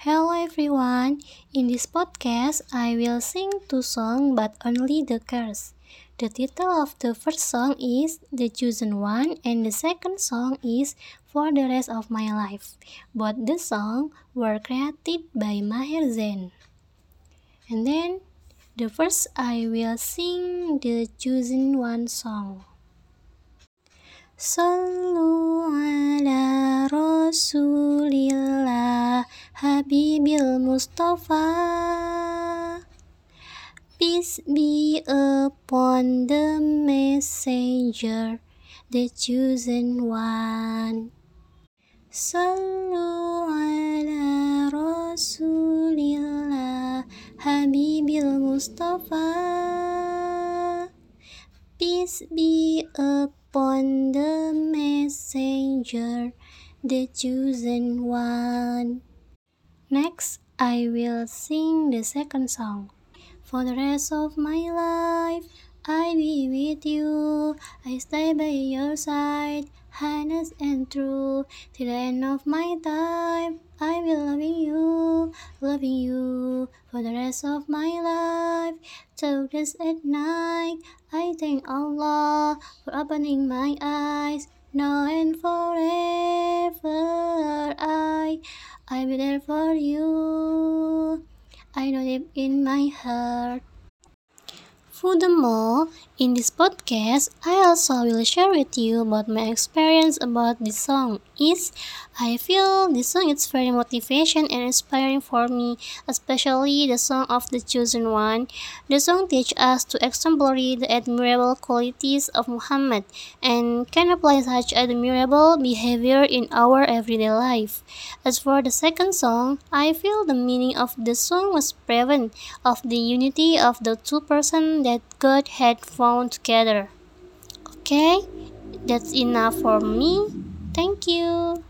Hello everyone. In this podcast, I will sing two songs but only the chorus. The title of the first song is The Chosen One and the second song is For the Rest of My Life. Both the songs were created by Maher Zain. And then the first I will sing the Chosen One song. Sallu ala Rasulillah Habibil Mustafa. Peace be upon the messenger The chosen one. Sallu ala Rasulillah Habibil Mustafa. Peace be upon the messenger The chosen one Next, I will sing the second song. For the rest of my life, I be with you. I stay by your side, honest and true. Till the end of my time, I will loving you, loving you. For the rest of my life, till this at night, I thank Allah for opening my eyes. Now and forever, I'll be there for you. I know deep in my heart. Furthermore, in this podcast, I also will share with you about my experience about this song. Is I feel this song is very motivation and inspiring for me, especially the song of the chosen one. The song teaches us to exemplary the admirable qualities of Muhammad and can apply such admirable behavior in our everyday life. As for the second song, I feel the meaning of the song was prevalent of the unity of the two persons that God together. Okay, that's enough for me. Thank you.